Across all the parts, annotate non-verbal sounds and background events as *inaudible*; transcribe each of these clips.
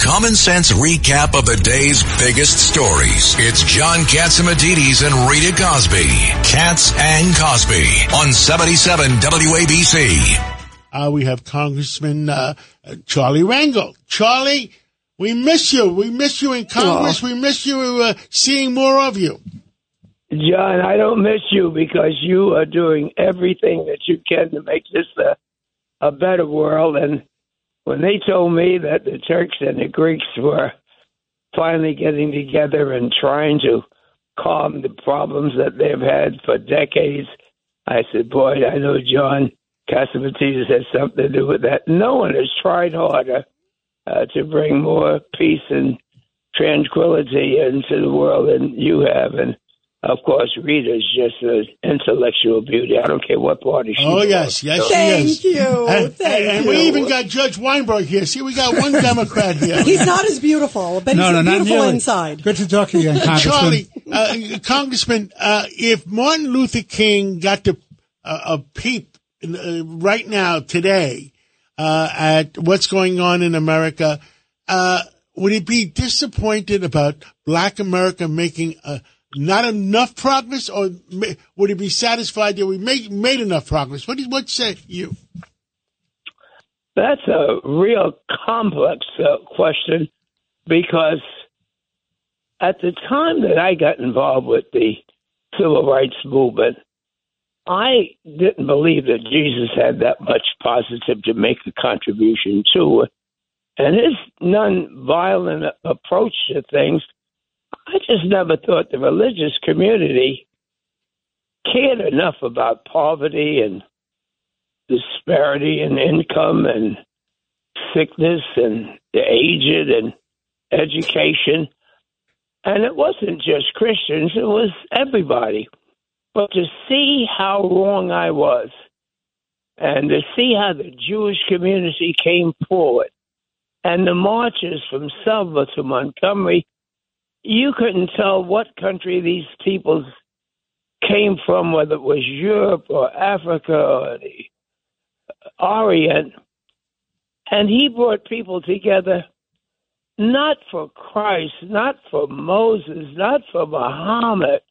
common sense recap of the day's biggest stories. It's John Catsimatidis and Rita Cosby. Cats and Cosby on 77 WABC. Uh, we have Congressman uh, Charlie Rangel. Charlie, we miss you. We miss you in Congress. We miss you uh, seeing more of you. John, I don't miss you because you are doing everything that you can to make this a, a better world. And when they told me that the Turks and the Greeks were finally getting together and trying to calm the problems that they've had for decades, I said, Boy, I know John Catsimatidis has something to do with that. No one has tried harder uh, to bring more peace and tranquility into the world than you have. And of course, Rita's just an intellectual beauty. I don't care what party she Oh, belongs yes, yes, to. she Thank is. you. And, Thank and you. we even got Judge Weinberg here. See, we got one *laughs* Democrat here. He's not as beautiful, but No, he's no, not beautiful nearly. inside. Good to talk to you, again, *laughs* Congressman. Charlie, uh, Congressman, uh, if Martin Luther King got to uh, a peep uh, right now today uh, at what's going on in America, uh, would he be disappointed about Black America making uh, not enough progress, or would he be satisfied that we make, made enough progress? What what say you? That's a real complex uh, question because at the time that I got involved with the civil rights movement, I didn't believe that Jesus had that much positive to make a contribution to. And his non-violent approach to things, I just never thought the religious community cared enough about poverty and disparity in income and sickness and the aged and education. And it wasn't just Christians, it was everybody. But to see how wrong I was and to see how the Jewish community came forward and the marches from Selma to Montgomery, you couldn't tell what country these peoples came from, whether it was Europe or Africa or the Orient. And he brought people together not for Christ, not for Moses, not for Muhammad,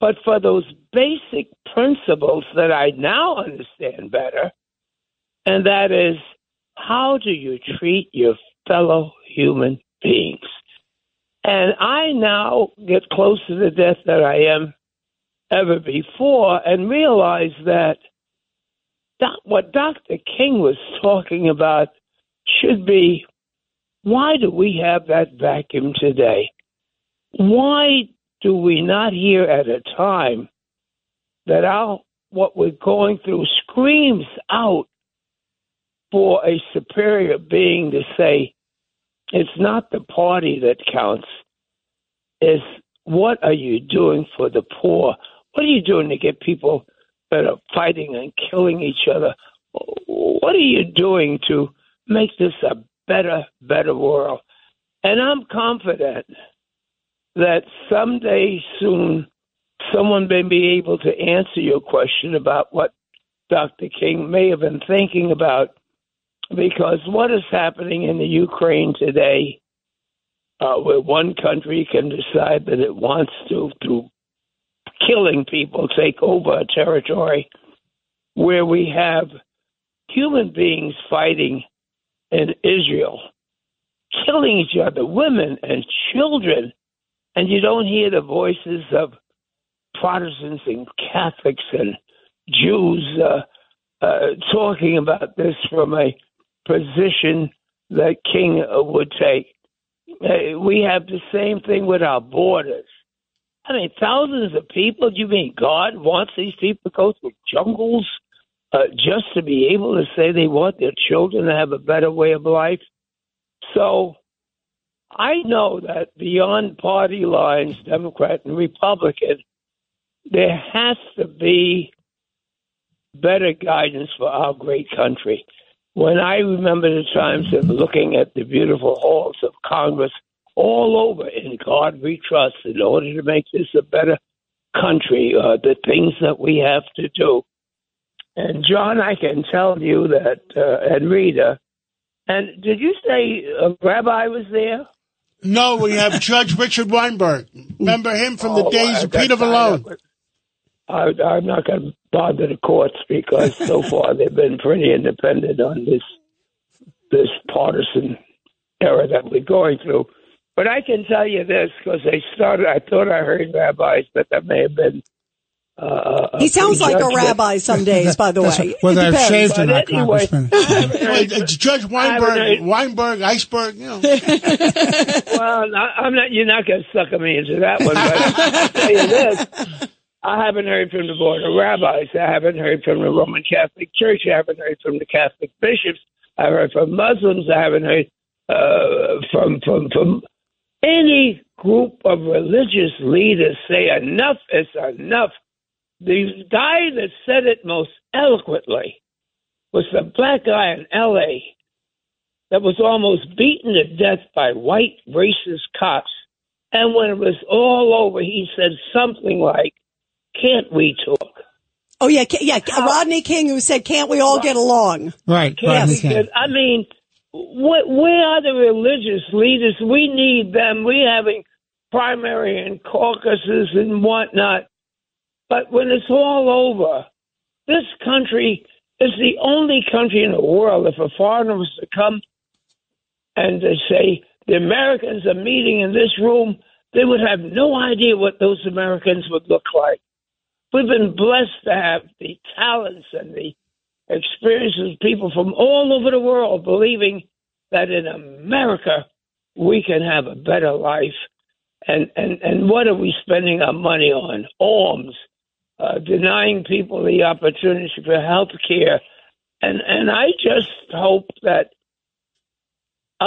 but for those basic principles that I now understand better. And that is how do you treat your fellow human beings? And I now get closer to death than I am ever before and realize that what Dr. King was talking about should be why do we have that vacuum today? Why do we not hear at a time that our what we're going through screams out for a superior being to say it's not the party that counts. It's what are you doing for the poor? What are you doing to get people that are fighting and killing each other? What are you doing to make this a better better world? And i'm confident that someday soon someone may be able to answer your question about what Dr. King may have been thinking about because what is happening in the Ukraine today, uh, where one country can decide that it wants to, through killing people, take over a territory, where we have human beings fighting in Israel, killing each other, women and children, and you don't hear the voices of Protestants and Catholics and Jews uh, uh, talking about this from a position that King would take. We have the same thing with our borders. I mean, thousands of people. You mean God wants these people to go through jungles uh, just to be able to say they want their children to have a better way of life? So I know that beyond party lines, Democrat and Republican, there has to be better guidance for our great country. When I remember the times of looking at the beautiful halls of Congress all over, in God we trust, in order to make this a better country, uh, the things that we have to do. And John, I can tell you that, uh, and Rita, And did you say a rabbi was there? No, we have Judge Richard Weinberg. Remember him from the Oh, days of Peter Vallone. I, I'm not going to bother the courts because so *laughs* far they've been pretty independent on this this partisan era that we're going through. But I can tell you this because they started. I thought I heard rabbis, but that may have been. Uh, He sounds like a rabbi some days, by the That's way. whether It I've shaved or not, anyway, Congressman. I haven't Well, heard- it's Judge Weinberg, heard- Weinberg, Iceberg, you know. *laughs* well, I- I'm not. You're not going to sucker me into that one. But I'll tell you *laughs* this: I haven't heard from the board of rabbis. I haven't heard from the Roman Catholic Church. I haven't heard from the Catholic bishops. I've heard from Muslims. I haven't heard uh, from from from any group of religious leaders say enough is enough. The guy that said it most eloquently was the black guy in L.A that was almost beaten to death by white racist cops. And when it was all over, he said something like, Can't we talk? Oh yeah, ca- yeah. Rodney King, who said, "Can't we all get along?" Right. Can't we get, I mean, wh- where are the religious leaders? We need them. We're having primary and caucuses and whatnot. But when it's all over, this country is the only country in the world, if a foreigner was to come and to say the Americans are meeting in this room, they would have no idea what those Americans would look like. We've been blessed to have the talents and the experiences of people from all over the world believing that in America we can have a better life. And, and, and what are we spending our money on? Alms, uh, denying people the opportunity for health care. And, and I just hope that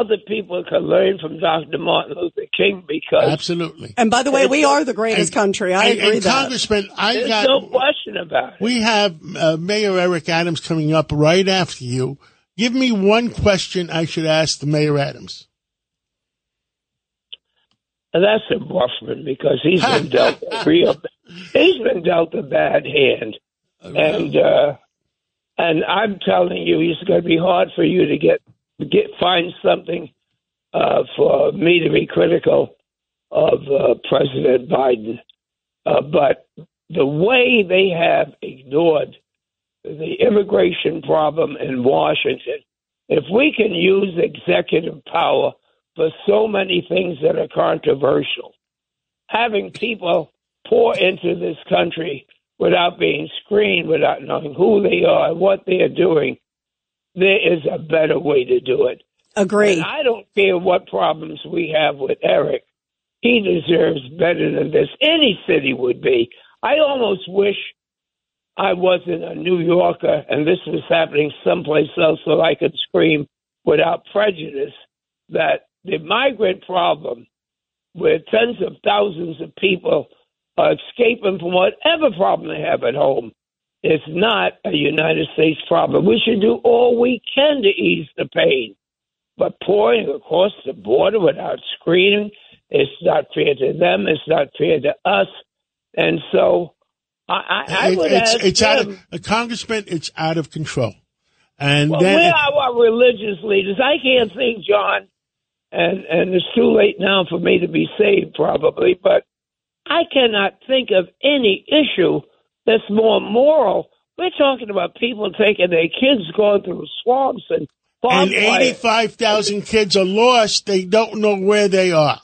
other people can learn from Dr. Martin Luther King because Absolutely. And by the way, we are the greatest And- country. I and, agree and that. Congressman, I there's got no question about it. we have uh, Mayor Eric Adams coming up right after you. Give me one question I should ask the Mayor Adams. And that's a rough one because he's *laughs* been dealt a real, he's been dealt a bad hand, and uh, and I'm telling you, it's going to be hard for you to get get find something uh, for me to be critical of uh, President Biden, uh, but the way they have ignored the immigration problem in Washington, if we can use executive power for so many things that are controversial. Having people pour into this country without being screened, without knowing who they are, what they're doing, there is a better way to do it. Agree. And I don't care what problems we have with Eric. He deserves better than this. Any city would be. I almost wish I wasn't a New Yorker and this was happening someplace else so I could scream without prejudice that the migrant problem, where tens of thousands of people are escaping from whatever problem they have at home, is not a United States problem. We should do all we can to ease the pain. But pouring across the border without screening, it's not fair to them. It's not fair to us. And so I, I, I would it's ask it's out of, Congressman. It's out of control. And well, then where are our religious leaders? I can't think, John, and and it's too late now for me to be saved, probably. But I cannot think of any issue that's more moral. We're talking about people taking their kids going through swamps and and eighty-five thousand kids are lost. They don't know where they are.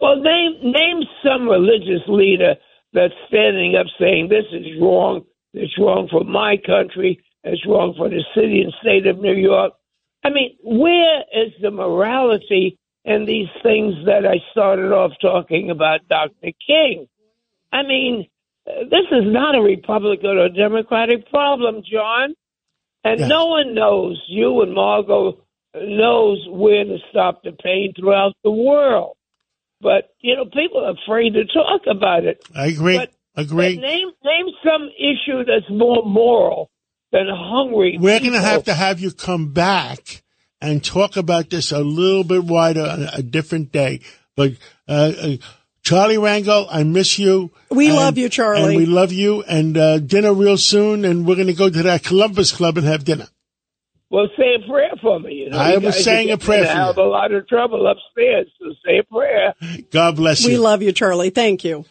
Well, name name some religious leader that's standing up saying this is wrong. It's wrong for my country. It's wrong for the city and state of New York. I mean, where is the morality in these things that I started off talking about, Dr. King? I mean, this is not a Republican or Democratic problem, John. And Yes. no one knows, you and Margo knows where to stop the pain throughout the world. But, you know, people are afraid to talk about it. I agree. But- agree. But name name some issue that's more moral than hungry. We're going to have to have you come back and talk about this a little bit wider on a different day. But uh, uh, Charlie Rangel, I miss you. We And- love you, Charlie. And we love you. And uh, dinner real soon. And we're going to go to that Columbus Club and have dinner. Well, say a prayer for me. You know, I You was saying a prayer in for hell of you. a lot of trouble upstairs, so say a prayer. God bless you. We love you, Charlie. Thank you.